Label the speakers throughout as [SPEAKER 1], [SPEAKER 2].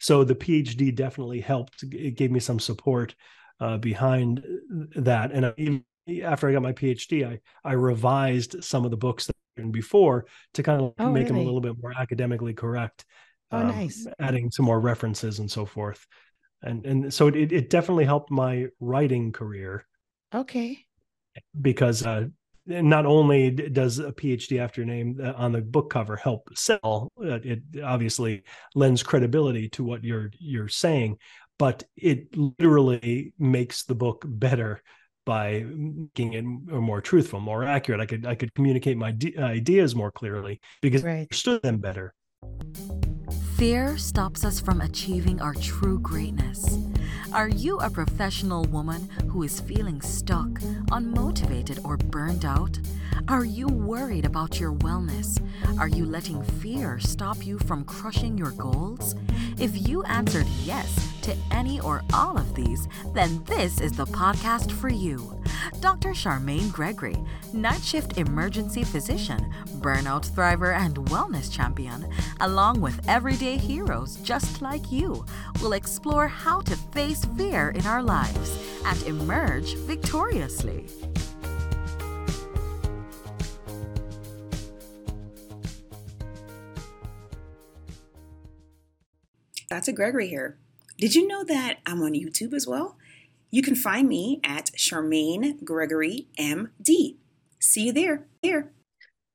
[SPEAKER 1] So the PhD definitely helped. It gave me some support uh, behind that. And even after I got my PhD, I I revised some of the books that before to kind of oh, make really? them a little bit more academically correct.
[SPEAKER 2] Oh, um, nice.
[SPEAKER 1] Adding some more references and so forth, and and so it it definitely helped my writing career.
[SPEAKER 2] Okay.
[SPEAKER 1] Because uh, not only does a PhD after name uh, on the book cover help sell, uh, it obviously lends credibility to what you're you're saying, but it literally makes the book better by making it more truthful, more accurate. I could I could communicate my ideas more clearly because right. I understood them better.
[SPEAKER 3] Fear stops us from achieving our true greatness. Are you a professional woman who is feeling stuck, unmotivated, or burned out? Are you worried about your wellness? Are you letting fear stop you from crushing your goals? If you answered yes to any or all of these, then this is the podcast for you. Dr. Charmaine Gregory, night shift emergency physician, burnout thriver, and wellness champion, along with everyday heroes just like you, will explore how to face fear in our lives and emerge victoriously.
[SPEAKER 4] Dr. Gregory here. Did you know that I'm on YouTube as well? You can find me at Charmaine Gregory MD. See you there. Here.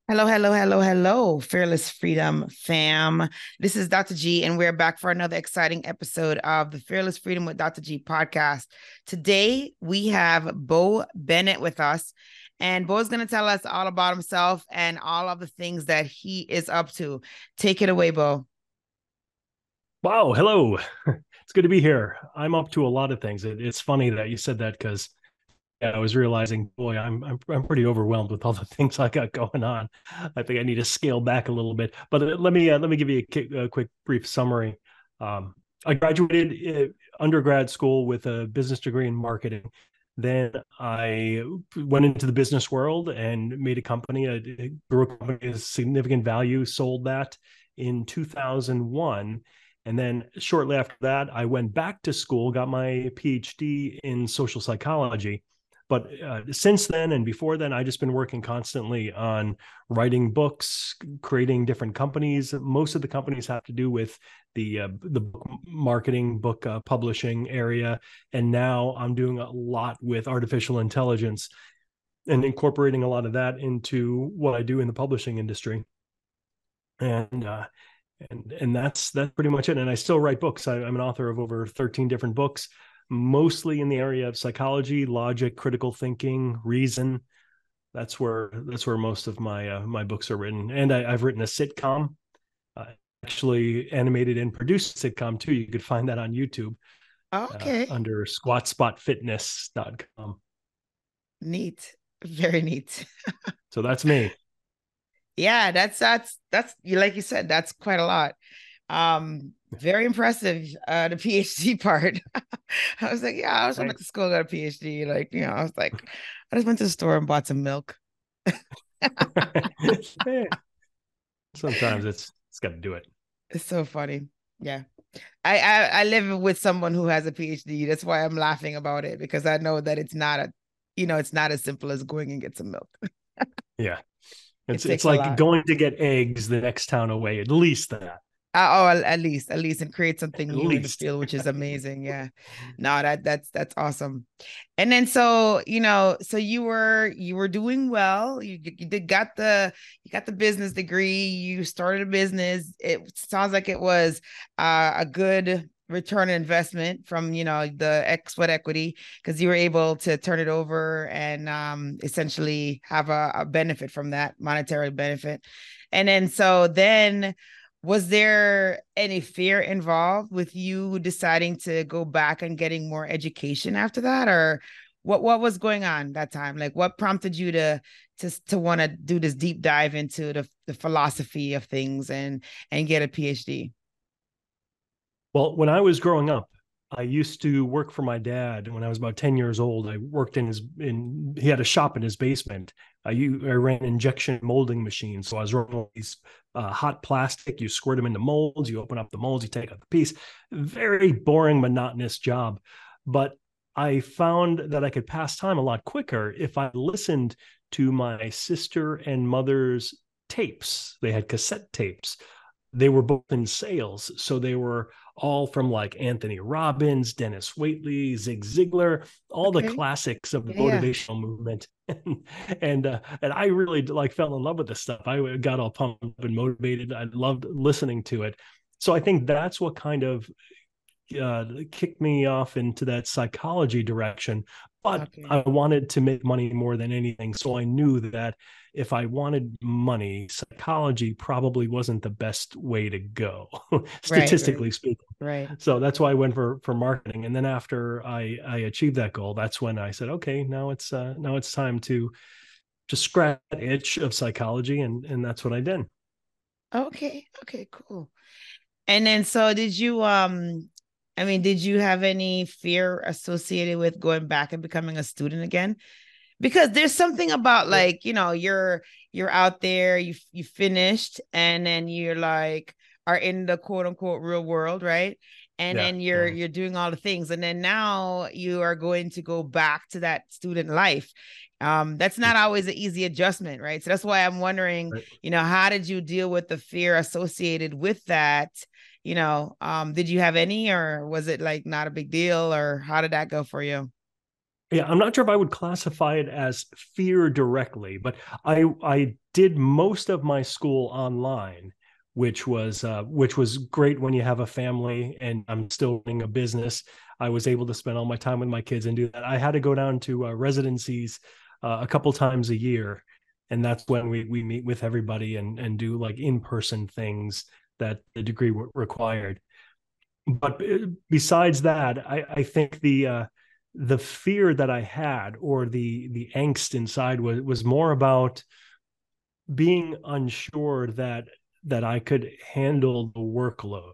[SPEAKER 2] Hello, hello, hello, hello, Fearless Freedom fam. This is Dr. G, and we're back for another exciting episode of the Fearless Freedom with Dr. G podcast. Today, we have Bo Bennett with us, and Bo's going to tell us all about himself and all of the things that he is up to. Take it away, Bo.
[SPEAKER 1] Wow. Hello. It's good to be here. I'm up to a lot of things. It, it's funny that you said that because yeah, I was realizing, boy, I'm, I'm I'm pretty overwhelmed with all the things I got going on. I think I need to scale back a little bit. But uh, let me uh, let me give you a, a quick brief summary. Um, I graduated uh, undergrad school with a business degree in marketing. Then I went into the business world and made a company, a, grew a company of significant value, sold that in 2001 and then shortly after that, I went back to school, got my PhD in social psychology. But uh, since then and before then, I've just been working constantly on writing books, creating different companies. Most of the companies have to do with the uh, the marketing, book uh, publishing area, and now I'm doing a lot with artificial intelligence and incorporating a lot of that into what I do in the publishing industry. And uh, and and that's that's pretty much it. And i still write books. I, am an author of over 13 different books mostly in the area of psychology logic critical thinking reason. That's where that's where most of my uh, my books are written. And I, have written a sitcom uh, actually animated and produced sitcom too. You could find that on youtube
[SPEAKER 2] uh, okay.
[SPEAKER 1] uh, under squatspotfitness.com
[SPEAKER 2] neat. Very neat.
[SPEAKER 1] So that's me
[SPEAKER 2] yeah, that's that's that's like you said, that's quite a lot. Um, very impressive. Uh, the PhD part. I was like, yeah, I was went to school, got a PhD. Like, you know, I was like, I just went to the store and bought some milk.
[SPEAKER 1] Sometimes it's it's got to do it.
[SPEAKER 2] It's so funny. Yeah. I, I I live with someone who has a PhD. That's why I'm laughing about it because I know that it's not a, you know, it's not as simple as going and get some milk.
[SPEAKER 1] yeah. It's it it's like going to get eggs the next town away. At least that.
[SPEAKER 2] Uh, oh, at least, at least, and create something at new least. in the field, which is amazing. Yeah, no, that that's that's awesome. And then so you know, so you were you were doing well. You you did got the you got the business degree. You started a business. It sounds like it was uh, a good return on investment from you know the X sweat equity because you were able to turn it over and um, essentially have a, a benefit from that monetary benefit. And then so then was there any fear involved with you deciding to go back and getting more education after that? Or what what was going on that time? Like what prompted you to to to want to do this deep dive into the, the philosophy of things and and get a phd
[SPEAKER 1] well, when I was growing up, I used to work for my dad when I was about 10 years old. I worked in his in he had a shop in his basement. I, I ran injection molding machines. So I was running these uh, hot plastic. You squirt them into molds. You open up the molds. You take out the piece. Very boring, monotonous job. But I found that I could pass time a lot quicker if I listened to my sister and mother's tapes. They had cassette tapes. They were both in sales. So they were all from like Anthony Robbins, Dennis Waitley, Zig Ziglar, all okay. the classics of the yeah, motivational yeah. movement. and and, uh, and I really like fell in love with this stuff. I got all pumped and motivated. I loved listening to it. So I think that's what kind of uh, kicked me off into that psychology direction. But okay. I wanted to make money more than anything. So I knew that if I wanted money, psychology probably wasn't the best way to go, statistically
[SPEAKER 2] right, right.
[SPEAKER 1] speaking.
[SPEAKER 2] Right.
[SPEAKER 1] So that's why I went for for marketing. And then after I I achieved that goal, that's when I said, okay, now it's uh, now it's time to to scratch that itch of psychology, and and that's what I did.
[SPEAKER 2] Okay. Okay. Cool. And then so did you um I mean, did you have any fear associated with going back and becoming a student again? Because there's something about like, you know, you're you're out there, you you finished, and then you're like are in the quote unquote real world, right? And yeah, then you're yeah. you're doing all the things, and then now you are going to go back to that student life. Um, that's not always an easy adjustment, right? So that's why I'm wondering, right. you know, how did you deal with the fear associated with that? you know um did you have any or was it like not a big deal or how did that go for you
[SPEAKER 1] yeah i'm not sure if i would classify it as fear directly but i i did most of my school online which was uh, which was great when you have a family and i'm still running a business i was able to spend all my time with my kids and do that i had to go down to uh, residencies uh, a couple times a year. And that's when we we meet with everybody and and do like in person things that the degree required. But uh, besides that, I, I think the uh, the fear that I had or the the angst inside was was more about being unsure that that I could handle the workload.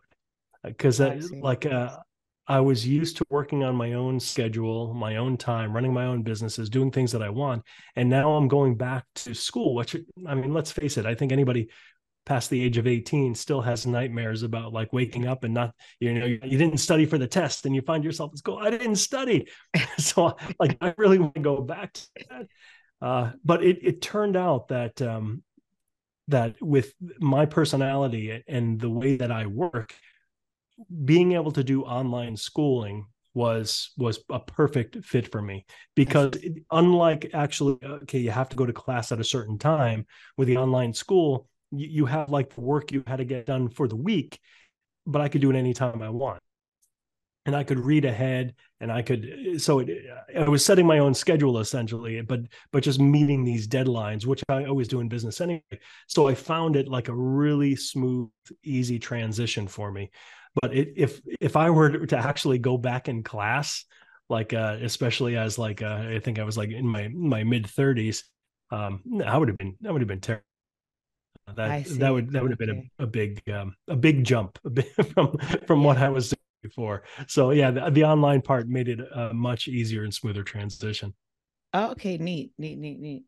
[SPEAKER 1] Because like uh, I was used to working on my own schedule, my own time, running my own businesses, doing things that I want, and now I'm going back to school. Which I mean, let's face it, I think anybody past the age of 18 still has nightmares about like waking up and not you know you didn't study for the test and you find yourself at school i didn't study so like i really want to go back to that uh, but it, it turned out that um, that with my personality and the way that i work being able to do online schooling was was a perfect fit for me because unlike actually okay you have to go to class at a certain time with the online school you, you have like the work you had to get done for the week, but I could do it anytime I want. And I could read ahead and I could so it, I was setting my own schedule essentially, but but just meeting these deadlines, which I always do in business anyway. So I found it like a really smooth, easy transition for me. But it, if if I were to actually go back in class, like uh, especially as like uh, I think I was like in my my mid thirties, um, I would have been that would have been terrible that that would that would have been a, a big um, a big jump a from from yeah. what I was doing before. So yeah, the, the online part made it a much easier and smoother transition.
[SPEAKER 2] Oh, okay, neat, neat, neat, neat.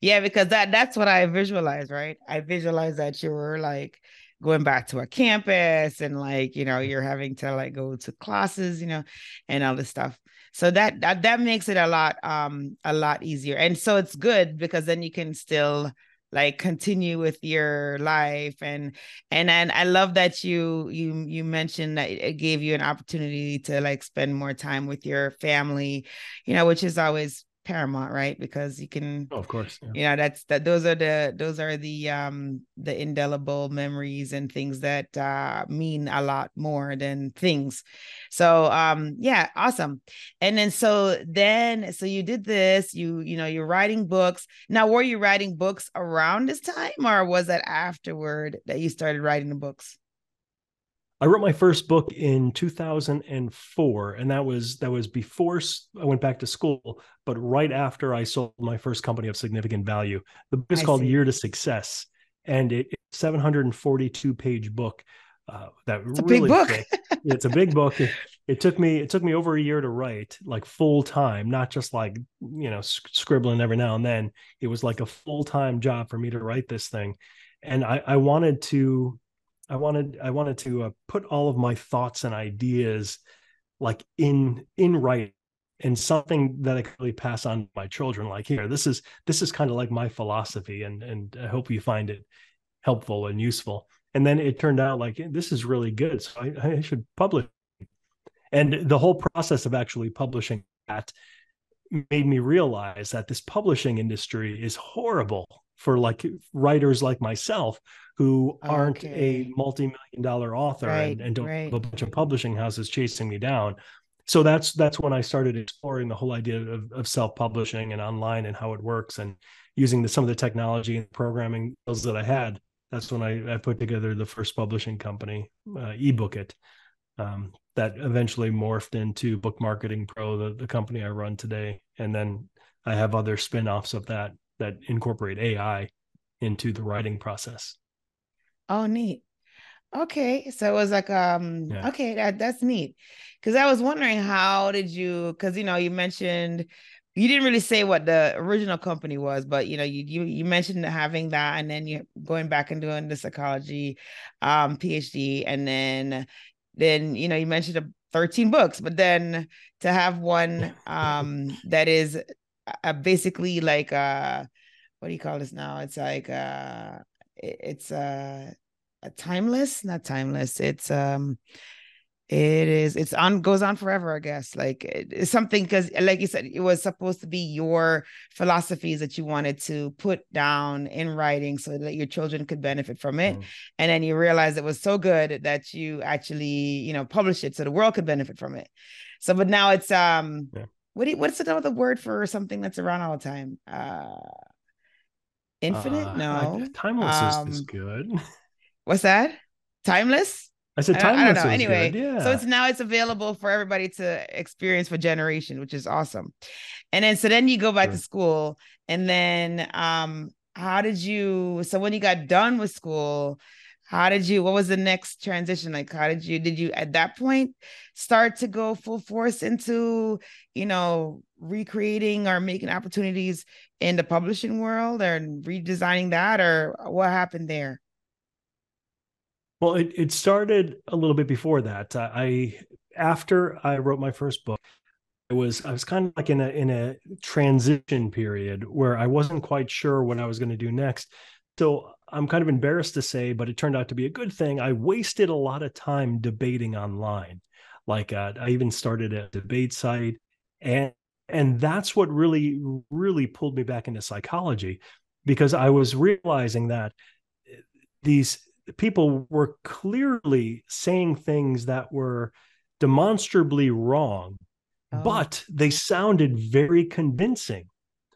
[SPEAKER 2] Yeah, because that that's what I visualize, right? I visualize that you were like going back to a campus and like, you know, you're having to like go to classes, you know, and all this stuff. So that that that makes it a lot um a lot easier. And so it's good because then you can still like continue with your life and and and I love that you you you mentioned that it gave you an opportunity to like spend more time with your family you know which is always paramount right? Because you can
[SPEAKER 1] oh, of course
[SPEAKER 2] yeah. you know that's that those are the those are the um the indelible memories and things that uh mean a lot more than things. So um yeah awesome. And then so then so you did this you you know you're writing books. Now were you writing books around this time or was that afterward that you started writing the books
[SPEAKER 1] I wrote my first book in 2004, and that was that was before I went back to school, but right after I sold my first company of significant value. The book is I called see. Year to Success, and it, it's 742 page book. uh, that
[SPEAKER 2] It's a big book.
[SPEAKER 1] it's a big book. It, it took me it took me over a year to write, like full time, not just like you know sc- scribbling every now and then. It was like a full time job for me to write this thing, and I, I wanted to, I wanted I wanted to uh, put all of my thoughts and ideas like in in writing and something that I could really pass on to my children. Like here, this is this is kind of like my philosophy, and and I hope you find it helpful and useful. And then it turned out like this is really good, so I, I should publish. And the whole process of actually publishing that made me realize that this publishing industry is horrible for like writers like myself who aren't
[SPEAKER 2] Okay.
[SPEAKER 1] a multi-million dollar author
[SPEAKER 2] Right,
[SPEAKER 1] and, and don't
[SPEAKER 2] right.
[SPEAKER 1] have a bunch of publishing houses chasing me down so that's that's when i started exploring the whole idea of, of self-publishing and online and how it works and using the, some of the technology and programming skills that i had that's when i, I put together the first publishing company uh, eBookIt um, that eventually morphed into book marketing pro the, the company i run today and then i have other spin-offs of that that incorporate ai into the writing process
[SPEAKER 2] Oh, neat. Okay, so it was like um
[SPEAKER 1] Yeah.
[SPEAKER 2] okay, that that's neat. Because I was wondering how did you because you know you mentioned you didn't really say what the original company was, but you know you you you mentioned having that and then you going back and doing the psychology um PhD and then then you know you mentioned the 13 books, but then to have one um that is uh, basically like uh what do you call this now? It's like uh it- it's uh a timeless not timeless it's um it is it's on goes on forever i guess like it- it's something because like you said it was supposed to be your philosophies that you wanted to put down in writing so that your children could benefit from it
[SPEAKER 1] Mm.
[SPEAKER 2] and then you realized it was so good that you actually you know published it so the world could benefit from it so but now it's um
[SPEAKER 1] Yeah.
[SPEAKER 2] what do you, what's another word for something that's around all the time uh infinite
[SPEAKER 1] Uh, I-
[SPEAKER 2] no
[SPEAKER 1] timeless is, is
[SPEAKER 2] Um,
[SPEAKER 1] good
[SPEAKER 2] What's that? Timeless?
[SPEAKER 1] i said
[SPEAKER 2] I don't, I
[SPEAKER 1] timeless
[SPEAKER 2] don't know. Anyway,
[SPEAKER 1] good. yeah
[SPEAKER 2] so it's now it's available for everybody to experience for generation, which is awesome. And then so then you go back to school, and then um, how did you? So when you got done with school, how did you? What was the next transition like? How did you? Did you at that point start to go full force into you know recreating or making opportunities in the publishing world or redesigning that, or what happened there?
[SPEAKER 1] Well, it, it started a little bit before that. Uh, I after I wrote my first book, I was I was kind of like in a in a transition period where I wasn't quite sure what I was going to do next. So I'm kind of embarrassed to say, but it turned out to be a good thing. I wasted a lot of time debating online. Like uh, I even started a debate site, and and that's what really really pulled me back into psychology, because I was realizing that eh, these people were clearly saying things that were demonstrably wrong
[SPEAKER 2] Oh.
[SPEAKER 1] but they sounded very convincing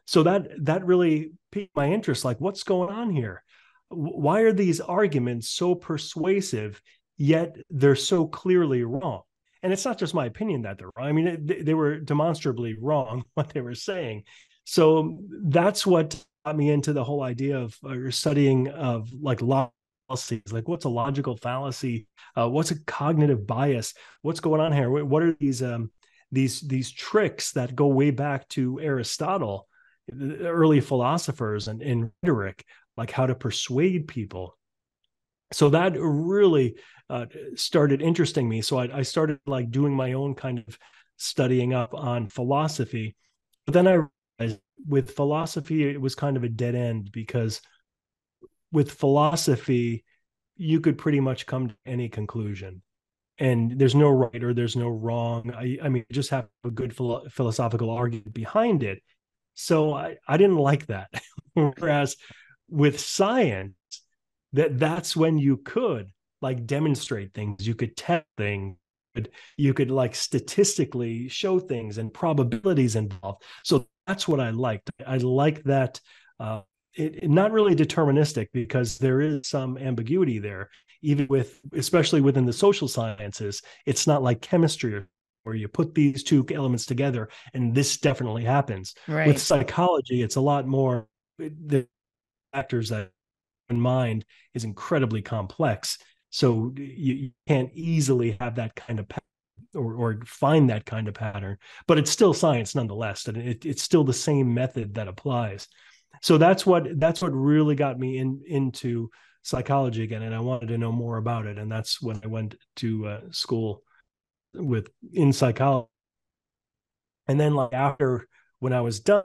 [SPEAKER 1] so that that really piqued my interest like what's going on here why are these arguments so persuasive yet they're so clearly wrong? And it's not just my opinion that they're wrong. I mean they, were demonstrably wrong what they were saying. So that's what got me into the whole idea of uh, studying of like fallacies like what's a logical fallacy? Uh, what's a cognitive bias? What's going on here? What- are these um these these tricks that go way back to Aristotle, early philosophers and in rhetoric, like how to persuade people. So that really uh, started interesting me. So I, I started like doing my own kind of studying up on philosophy. But then I realized with philosophy, it was kind of a dead end because with philosophy, you could pretty much come to any conclusion and there's no right or there's no wrong. I, I mean, just have a good philo- philosophical argument behind it. So I, I didn't like that. Whereas with science, that that's when you could like demonstrate things, you could test things, you could, you could like statistically show things and probabilities involved. So that's what I liked. I like that. Uh, it, it- not really deterministic because there is some ambiguity there even with especially within the social sciences it's not like chemistry where you put these two elements together and this definitely happens
[SPEAKER 2] Right.
[SPEAKER 1] with psychology it's a lot more the factors that in mind is incredibly complex. So you, you can't easily have that kind of pattern or, or find that kind of pattern but it's still science nonetheless and it, it's still the same method that applies. So that's what that's what really got me in into psychology again and i wanted to know more about it and that's when i went to uh, school with in psychology. And then like after when i was done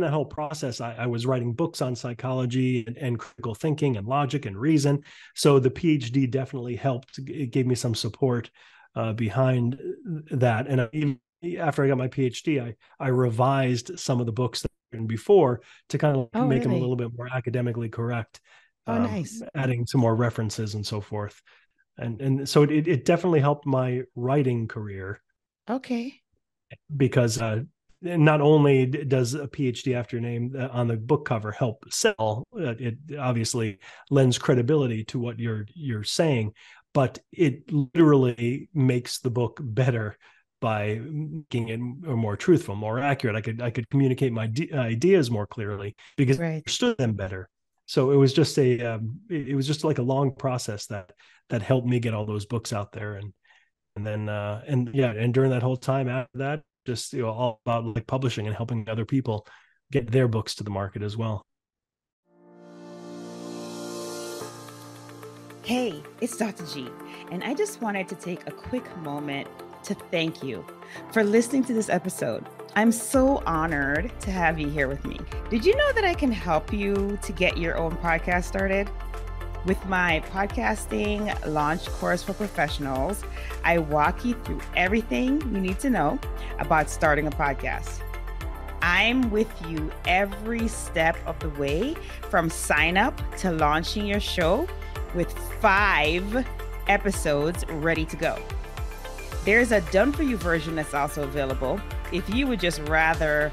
[SPEAKER 1] that whole process I, I was writing books on psychology and, and, critical thinking and logic and reason. So the phd definitely helped it gave me some support uh, behind that. And even after i got my phd i i revised some of the books that written before to kind of oh, make really? them a little bit more academically correct
[SPEAKER 2] oh um, nice.
[SPEAKER 1] adding some more references and so forth. And and so it, it definitely helped my writing career
[SPEAKER 2] okay.
[SPEAKER 1] because uh, not only does a phd after your name uh, on the book cover help sell uh, it obviously lends credibility to what you're you're saying but it literally makes the book better by making it more truthful, more accurate. I could I could communicate my de- ideas more clearly because right. I understood them better. So it was just a um, it was just like a long process that that helped me get all those books out there and and then uh and yeah and during that whole time after that just you know all about like publishing and helping other people get their books to the market as well.
[SPEAKER 2] Hey, it's Dr. G, and I just wanted to take a quick moment to thank you for listening to this episode. I'm so honored to have you here with me. Did you know that I can help you to get your own podcast started? With my podcasting launch course for professionals, I walk you through everything you need to know about starting a podcast. I'm with you every step of the way from sign up to launching your show with five episodes ready to go. There's a done for you version that's also available. If you would just rather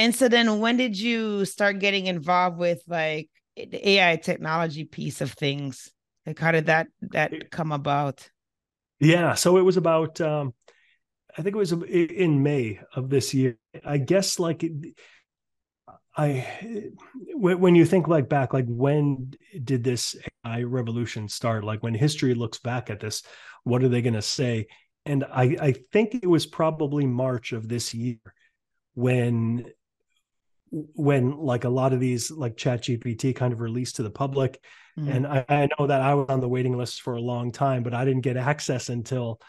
[SPEAKER 2] And so then when did you start getting involved with like the AI technology piece of things? Like how did that that come about?
[SPEAKER 1] Yeah, so it was about um I think it was in May of this year. I guess like I when you think like back like when did this AI revolution start? Like when history looks back at this, what are they going to say? And I I think it was probably March of this year when when like a lot of these like chat gpt kind of released to the public. Mm. and I, I, know that i was on the waiting list for a long time but i didn't get access until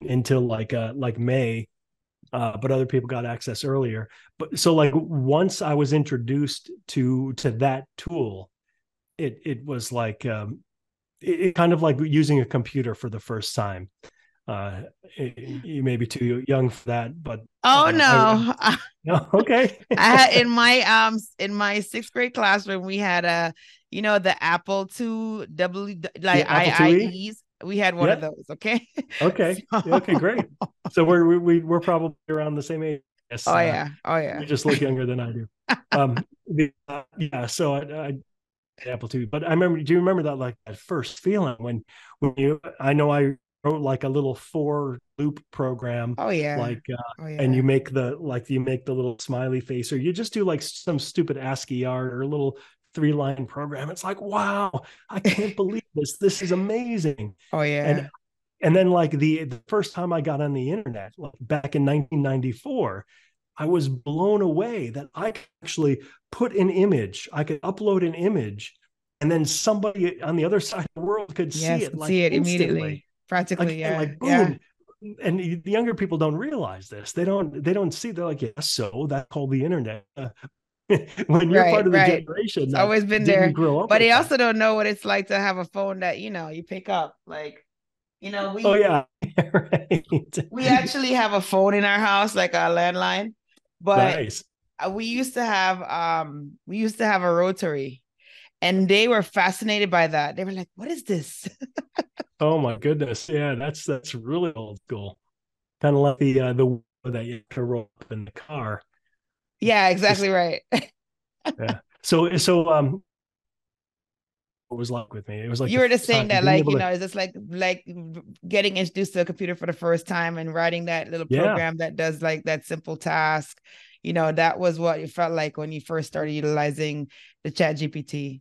[SPEAKER 1] until like uh like may. Uh but other people got access earlier. But so like once i was introduced to to that tool it it was like um it, it kind of like using a computer for the first time uh you may be too young for that but
[SPEAKER 2] oh uh, no
[SPEAKER 1] I, no. Okay.
[SPEAKER 2] I had, in my um in my sixth grade classroom we had a you know the apple two w like iies we had one yeah. of those okay?
[SPEAKER 1] Okay. So... okay great. So we're we, we're probably around the same age.
[SPEAKER 2] Yes, oh uh, yeah. Oh yeah.
[SPEAKER 1] you just look younger than i do. Um the, uh, yeah so I, I apple two but i remember do you remember that like that first feeling when when you i know i wrote like a little for loop program.
[SPEAKER 2] Oh yeah.
[SPEAKER 1] Like uh, oh, yeah. and you make the like you make the little smiley face or you just do like some stupid ASCII art or a little three line program. It's like, wow, I can't believe this. This is amazing.
[SPEAKER 2] Oh yeah.
[SPEAKER 1] And and then like the the first time I got on the internet, like back in 1994, I was blown away that I could actually put an image, I could upload an image, and then somebody on the other side of the world could
[SPEAKER 2] yes,
[SPEAKER 1] see it like
[SPEAKER 2] see it instantly. immediately practically like, yeah
[SPEAKER 1] like
[SPEAKER 2] boom.
[SPEAKER 1] yeah and the younger people don't realize this they don't they don't see they're like yeah so that's called the internet when you're right, part of the right. generation
[SPEAKER 2] it's always been there but they that. also don't know what it's like to have a phone that you know you pick up like you know we
[SPEAKER 1] oh yeah right.
[SPEAKER 2] we actually have a phone in our house like a landline but nice. uh, we used to have um we used to have a rotary and they were fascinated by that. They were like, "What is this?"
[SPEAKER 1] oh my goodness! Yeah, that's that's really old school. Kind of like the uh, the that you have to roll up in the car.
[SPEAKER 2] Yeah, exactly Just, right.
[SPEAKER 1] yeah. So so um what was like with me. It was like
[SPEAKER 2] you were just saying that, like, you know, is this like like getting introduced to a computer for the first time and writing that little yeah. program that does like that simple task. You know, that was what it felt like when you first started utilizing the chat GPT.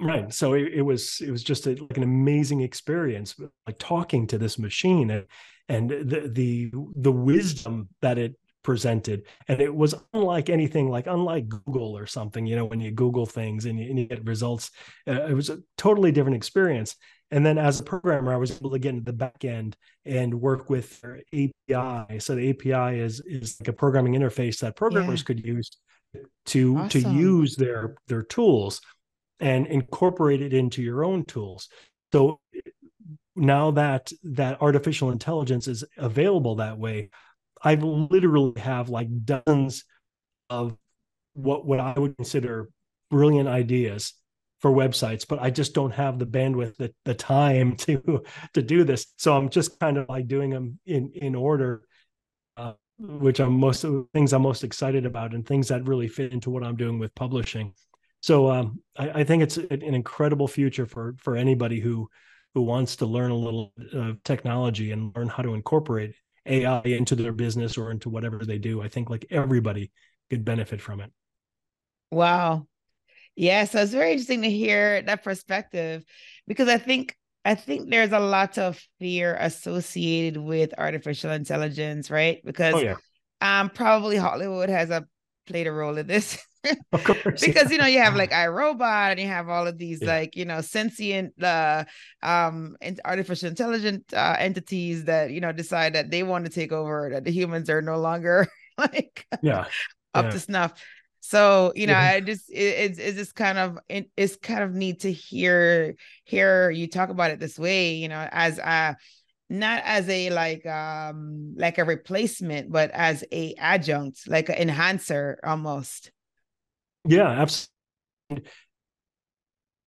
[SPEAKER 1] Right. So it, it was it was just a, like an amazing experience, like talking to this machine and and the the the wisdom that it presented and it was unlike anything like unlike google or something you know when you google things and you, and you get results uh, it was a totally different experience and then as a programmer i was able to get into the back end and work with api so the api is is like a programming interface that programmers yeah. could use to awesome. to use their their tools and incorporate it into your own tools so now that that artificial intelligence is available that way I literally have like dozens of what what I would consider brilliant ideas for websites, but I just don't have the bandwidth, the, the time to to do this. So I'm just kind of like doing them in in order, uh, which I'm most of the things I'm most excited about and things that really fit into what I'm doing with publishing. So um, I, I, think it's an incredible future for for anybody who who wants to learn a little uh, technology and learn how to incorporate AI into their business or into whatever they do. I think like everybody could benefit from it.
[SPEAKER 2] Wow. Yeah, so it's very interesting to hear that perspective because I think I think there's a lot of fear associated with artificial intelligence, right? Because oh, yeah. um probably Hollywood has a played a role in this. of course, because yeah. you know you have like iRobot and you have all of these yeah. like you know sentient uh um artificial intelligent uh, entities that you know decide that they want to take over that the humans are no longer like
[SPEAKER 1] yeah
[SPEAKER 2] up yeah. to snuff so you know i just it, it's it's just kind of it, it's kind of neat to hear hear you talk about it this way you know as a not as a like um like a replacement but as a adjunct like an enhancer almost
[SPEAKER 1] yeah absolutely.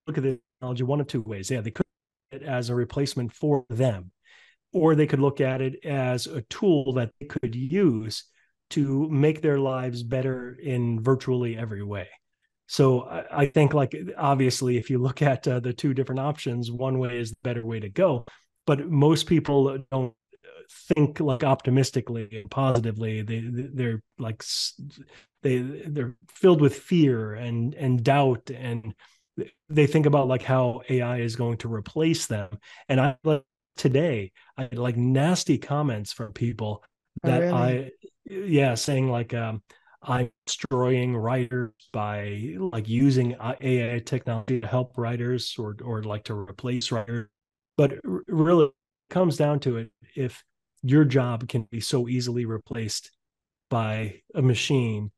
[SPEAKER 1] Look at the technology one of two ways. Yeah they could it as a replacement for them or they could look at it as a tool that they could use to make their lives better in virtually every way. So I, I think like obviously if you look at uh, the two different options one way is the better way to go but most people don't think like optimistically positively. They they're like they they're filled with fear and and doubt and they think about like how ai is going to replace them and i today i like nasty comments from people oh, that oh, really? i yeah saying like um i'm destroying writers by like using ai technology to help writers or or like to replace writers but really comes down to it if your job can be so easily replaced by a machine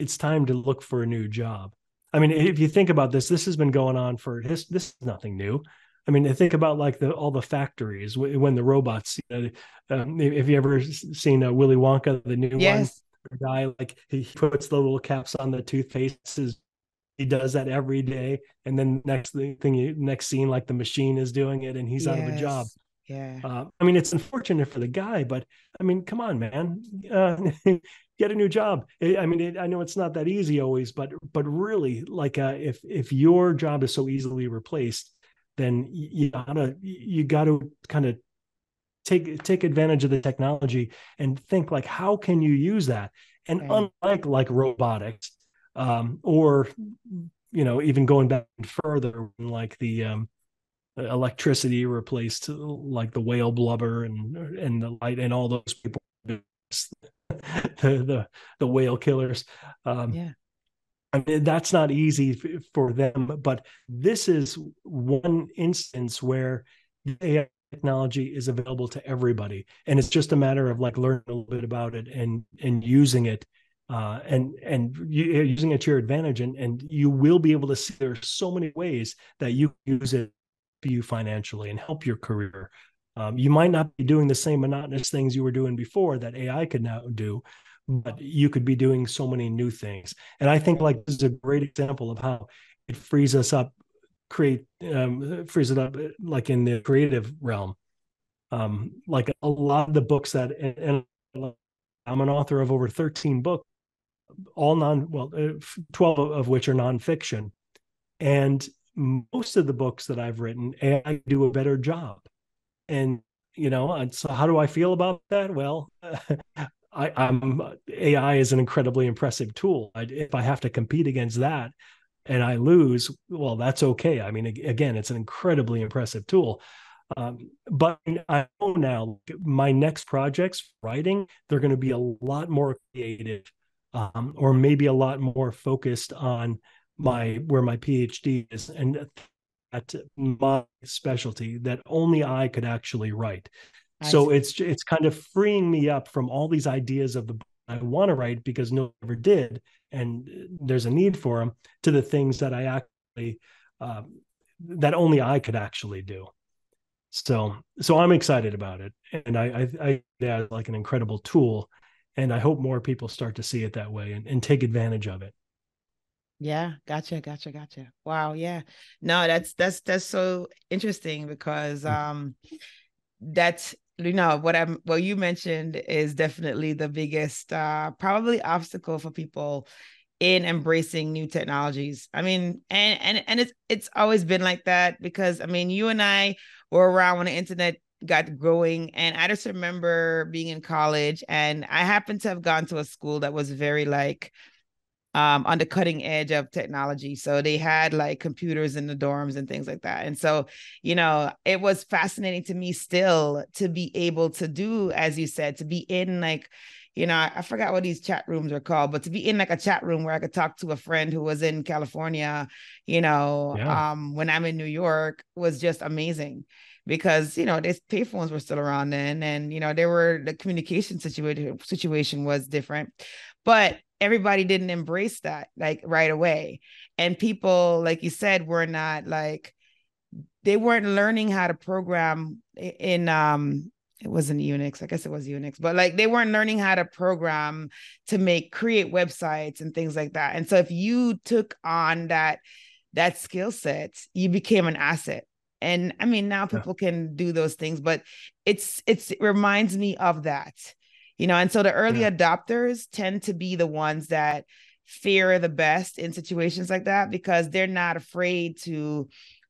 [SPEAKER 1] it's time to look for a new job. I mean if you think about this this has been going on for this this is nothing new. I mean think about like the all the factories when the robots you know, um, if you ever seen uh, willy wonka the new yes. one the guy like he puts the little caps on the toothpastes. He does that every day and then next thing you, next scene like the machine is doing it and he's yes. out of a job.
[SPEAKER 2] Yeah.
[SPEAKER 1] Uh, i mean it's unfortunate for the guy but i mean come on man. Uh, get a new job i mean it, i know it's not that easy always but but really like uh, if if your job is so easily replaced then you gotta you gotta kind of take take advantage of the technology and think like how can you use that and right. unlike like robotics um, or you know even going back further like the um, electricity replaced like the whale blubber and and the light and all those people the the, the whale killers. Um,
[SPEAKER 2] yeah.
[SPEAKER 1] I mean, that's not easy for them, but this is one instance where AI technology is available to everybody, and it's just a matter of like learning a little bit about it and and using it uh, and and using it to your advantage, and and you will be able to see there are so many ways that you can use it for you financially and help your career. Um, you might not be doing the same monotonous things you were doing before that AI could now do, but you could be doing so many new things. And I think like this is a great example of how it frees us up, create um, frees it up like in the creative realm. Um, like a lot of the books that and, and I'm an author of over 13 books, all non well, uh, 12 of which are nonfiction, and most of the books that I've written, I do a better job. And you know, and so how do I feel about that? Well, I, am AI is an incredibly impressive tool. I, if I have to compete against that and I lose, well, that's okay. I mean, again, it's an incredibly impressive tool. Um, but I know now my next projects writing, they're going to be a lot more creative, um, or maybe a lot more focused on my where my PhD is and my specialty that only I could actually write. I so see. it's it's kind of freeing me up from all these ideas of the I want to write because no one ever did, and there's a need for them to the things that I actually um, that only I could actually do. So so I'm excited about it, and I I, I yeah like an incredible tool, and I hope more people start to see it that way and, and take advantage of it.
[SPEAKER 2] Yeah, gotcha, gotcha, gotcha. Wow, yeah. No, that's that's that's so interesting because mm. um that's you know what i'm what you mentioned is definitely the biggest uh probably obstacle for people in embracing new technologies i mean and and and it's it's always been like that because i mean you and i were around when the internet got growing and i just remember being in college and i happened to have gone to a school that was very like um, on the cutting edge of technology. So they had like computers in the dorms and things like that. And so, you know, it was fascinating to me still to be able to do, as you said, to be in like, you know, I, I forgot what these chat rooms are called, but to be in like a chat room where I could talk to a friend who was in California, you know, yeah. um, when I'm in New York was just amazing because you know these payphones were still around then and you know there were the communication situation situation was different but everybody didn't embrace that like right away. And people like you said were not like they weren't learning how to program in um it wasn't unix i guess it was unix but like they weren't learning how to program to make create websites and things like that. And so if you took on that that skill set you became an asset. And i mean now people yeah. can do those things but it's it's it reminds me of that you know and so the early yeah. adopters tend to be the ones that fear the best in situations like that because they're not afraid to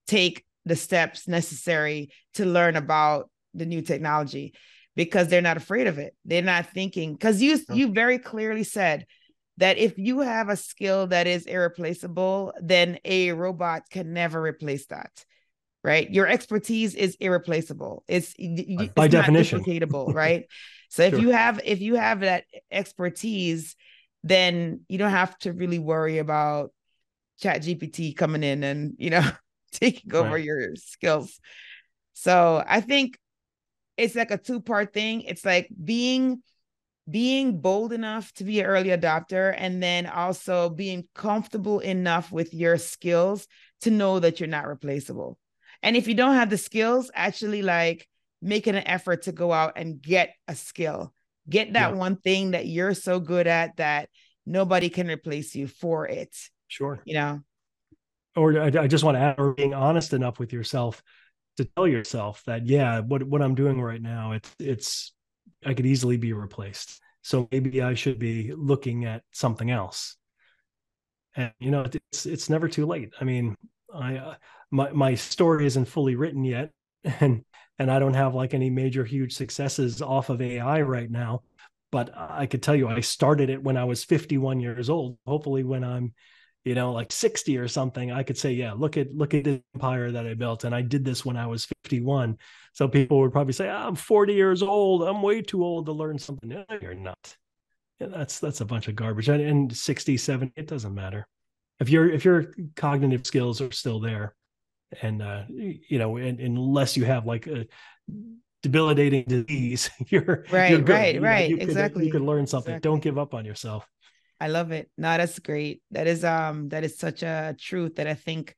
[SPEAKER 2] take the steps necessary to learn about the new technology because they're not afraid of it. They're not thinking because you you very clearly said that if you have a skill that is irreplaceable then a robot can never replace that right? Your expertise is irreplaceable. It's, it's
[SPEAKER 1] by definition.
[SPEAKER 2] right So if sure. you have if you have that expertise, then you don't have to really worry about chat GPT coming in and you know taking over right. your skills. So I think it's like a two-part thing. It's like being being bold enough to be an early adopter and then also being comfortable enough with your skills to know that you're not replaceable. And if you don't have the skills, actually like making an effort to go out and get a skill, get that yeah. one thing that you're so good at that nobody can replace you for it.
[SPEAKER 1] Sure.
[SPEAKER 2] You know,
[SPEAKER 1] or I, I just want to add, or being honest enough with yourself to tell yourself that, yeah, what, what I'm doing right now, it's, it's, I could easily be replaced. So maybe I should be looking at something else. And, you know, it's, it's never too late. I mean, I, uh, my, my story isn't fully written yet. And and I don't have like any major huge successes off of AI right now. But I could tell you, I started it when I was 51 years old. Hopefully, when I'm, you know, like 60 or something, I could say, yeah, look at look at the empire that I built, and I did this when I was 51. So people would probably say, I'm 40 years old. I'm way too old to learn something. No, you're not. Yeah, that's that's a bunch of garbage. And, and 60, 70, it doesn't matter. If your if your cognitive skills are still there, and uh, you know, and, unless you have like a debilitating disease, you're
[SPEAKER 2] right,
[SPEAKER 1] you're
[SPEAKER 2] right,
[SPEAKER 1] you
[SPEAKER 2] right,
[SPEAKER 1] know,
[SPEAKER 2] you exactly.
[SPEAKER 1] Could, you could learn something.
[SPEAKER 2] Exactly.
[SPEAKER 1] Don't give up on yourself.
[SPEAKER 2] I love it. No, that's great. That is um that is such a truth that I think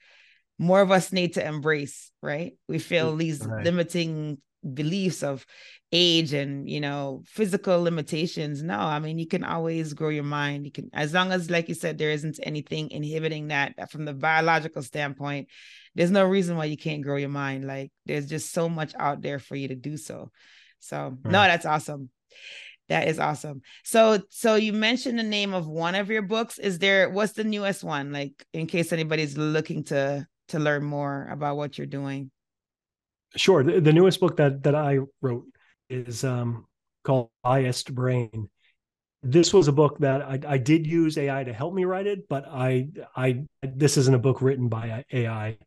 [SPEAKER 2] more of us need to embrace, right? We feel these right. limiting beliefs of age and you know physical limitations no i mean you can always grow your mind you can as long as like you said there isn't anything inhibiting that from the biological standpoint there's no reason why you can't grow your mind like there's just so much out there for you to do so so right. no that's awesome that is awesome so so you mentioned the name of one of your books is there what's the newest one like in case anybody's looking to to learn more about what you're doing
[SPEAKER 1] Sure. The, the, newest book that that I wrote is um, called Biased Brain. This was a book that I, I did use AI to help me write it, but I I this isn't a book written by AI.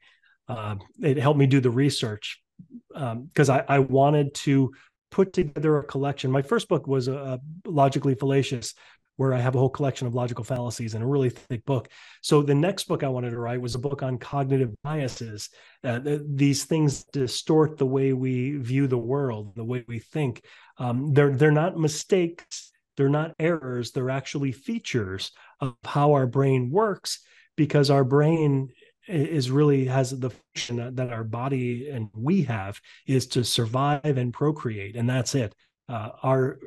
[SPEAKER 1] Uh, it helped me do the research because um, I, I wanted to put together a collection. My first book was a, a logically fallacious where I have a whole collection of logical fallacies in a really thick book. So the next book I wanted to write was a book on cognitive biases. Uh, th- these things distort the way we view the world, the way we think. Um, they're they're not mistakes. They're not errors. They're actually features of how our brain works because our brain is really has the function that our body and we have is to survive and procreate and that's it uh, our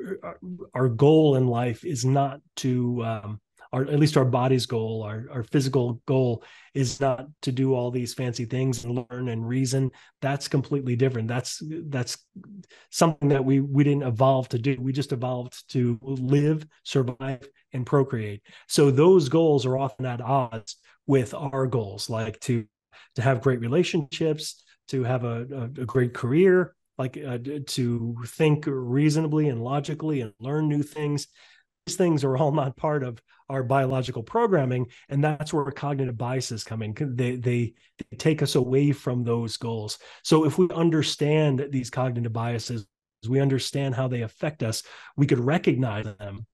[SPEAKER 1] our goal in life is not to um, our at least our body's goal our, our physical goal is not to do all these fancy things and learn and reason. That's completely different. That's that's something that we we didn't evolve to do. We just evolved to live survive and procreate. So those goals are often at odds with our goals like to to have great relationships to have a, a, a great career like uh, to think reasonably and logically and learn new things things are all not part of our biological programming and that's where cognitive biases come in. They, they, they take us away from those goals. So if we understand these cognitive biases we understand how they affect us we could recognize them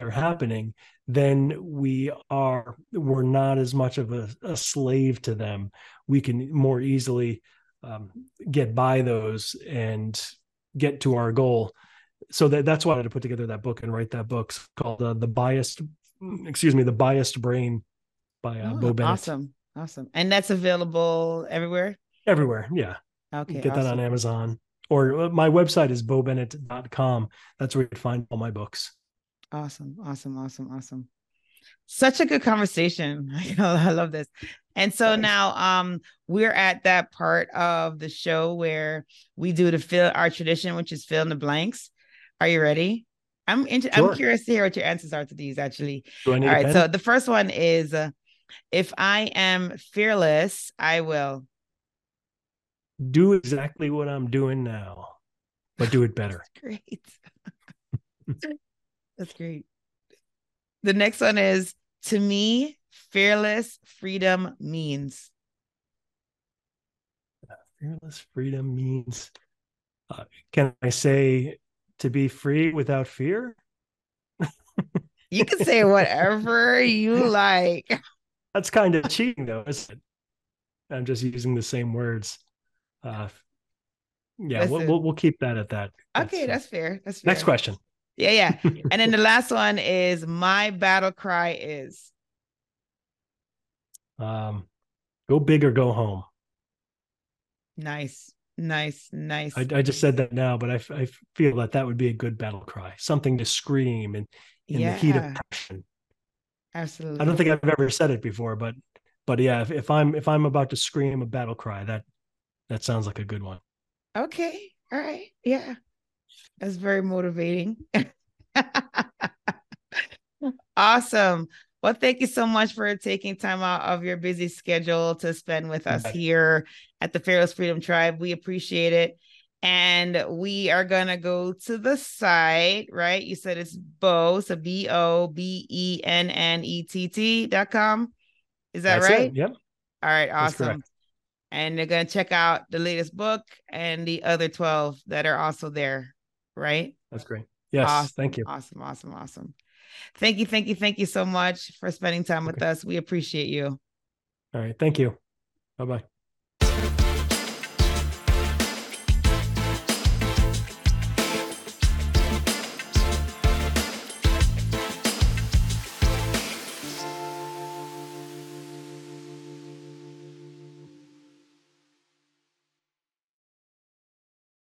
[SPEAKER 1] are happening then we are we're not as much of a, a slave to them. We can more easily um, get by those and get to our goal. So that that's why I had to put together that book and write that book it's called uh, the biased, excuse me, the biased brain by uh, oh, Bo Bennett.
[SPEAKER 2] Awesome, awesome, and that's available everywhere.
[SPEAKER 1] Everywhere, yeah.
[SPEAKER 2] Okay,
[SPEAKER 1] get awesome. that on Amazon or uh, my website is bobennett.com. That's where you find all my books.
[SPEAKER 2] Awesome, awesome, awesome, awesome such a good conversation. I love this. And so nice. now um we're at that part of the show where we do the fill our tradition, which is fill in the blanks. Are you ready? I'm inter- sure. I'm curious to hear what your answers are to these actually. All right. So the first one is uh, if I am fearless, I will
[SPEAKER 1] do exactly what I'm doing now, but do it better.
[SPEAKER 2] great. That's great. The next one is to me, fearless freedom means.
[SPEAKER 1] Uh, fearless freedom means, uh, can I say to be free without fear?
[SPEAKER 2] you can say whatever you like.
[SPEAKER 1] That's kind of cheating, though, isn't it? I'm just using the same words. Uh, yeah, we'll, we'll, we'll keep that at that.
[SPEAKER 2] Okay, that's, that's fair. That's fair.
[SPEAKER 1] Next question.
[SPEAKER 2] Yeah, yeah. and then the last one is my battle cry is
[SPEAKER 1] um go big or go home.
[SPEAKER 2] Nice. Nice, nice.
[SPEAKER 1] I, I just said that now, but I, I feel that that would be a good battle cry, something to scream in, in yeah. the heat of passion.
[SPEAKER 2] Absolutely.
[SPEAKER 1] I don't think I've ever said it before, but but yeah, if, if I'm if I'm about to scream a battle cry, that that sounds like a good one.
[SPEAKER 2] Okay. All right. Yeah. That's very motivating. awesome. Well, thank you so much for taking time out of your busy schedule to spend with us here at the Fearless Freedom Tribe. We appreciate it. And we are going to go to the site, right? You said it's Bo, so B O B E N N E T T dot com. Is that
[SPEAKER 1] That's
[SPEAKER 2] right?
[SPEAKER 1] It. Yep.
[SPEAKER 2] All right. Awesome. And they're going to check out the latest book and the other 12 that are also there right?
[SPEAKER 1] That's great. Yes. Awesome, thank you.
[SPEAKER 2] Awesome. Awesome. Awesome. Thank you. Thank you. Thank you so much for spending time with us. We appreciate you.
[SPEAKER 1] All right. Thank you. Bye bye.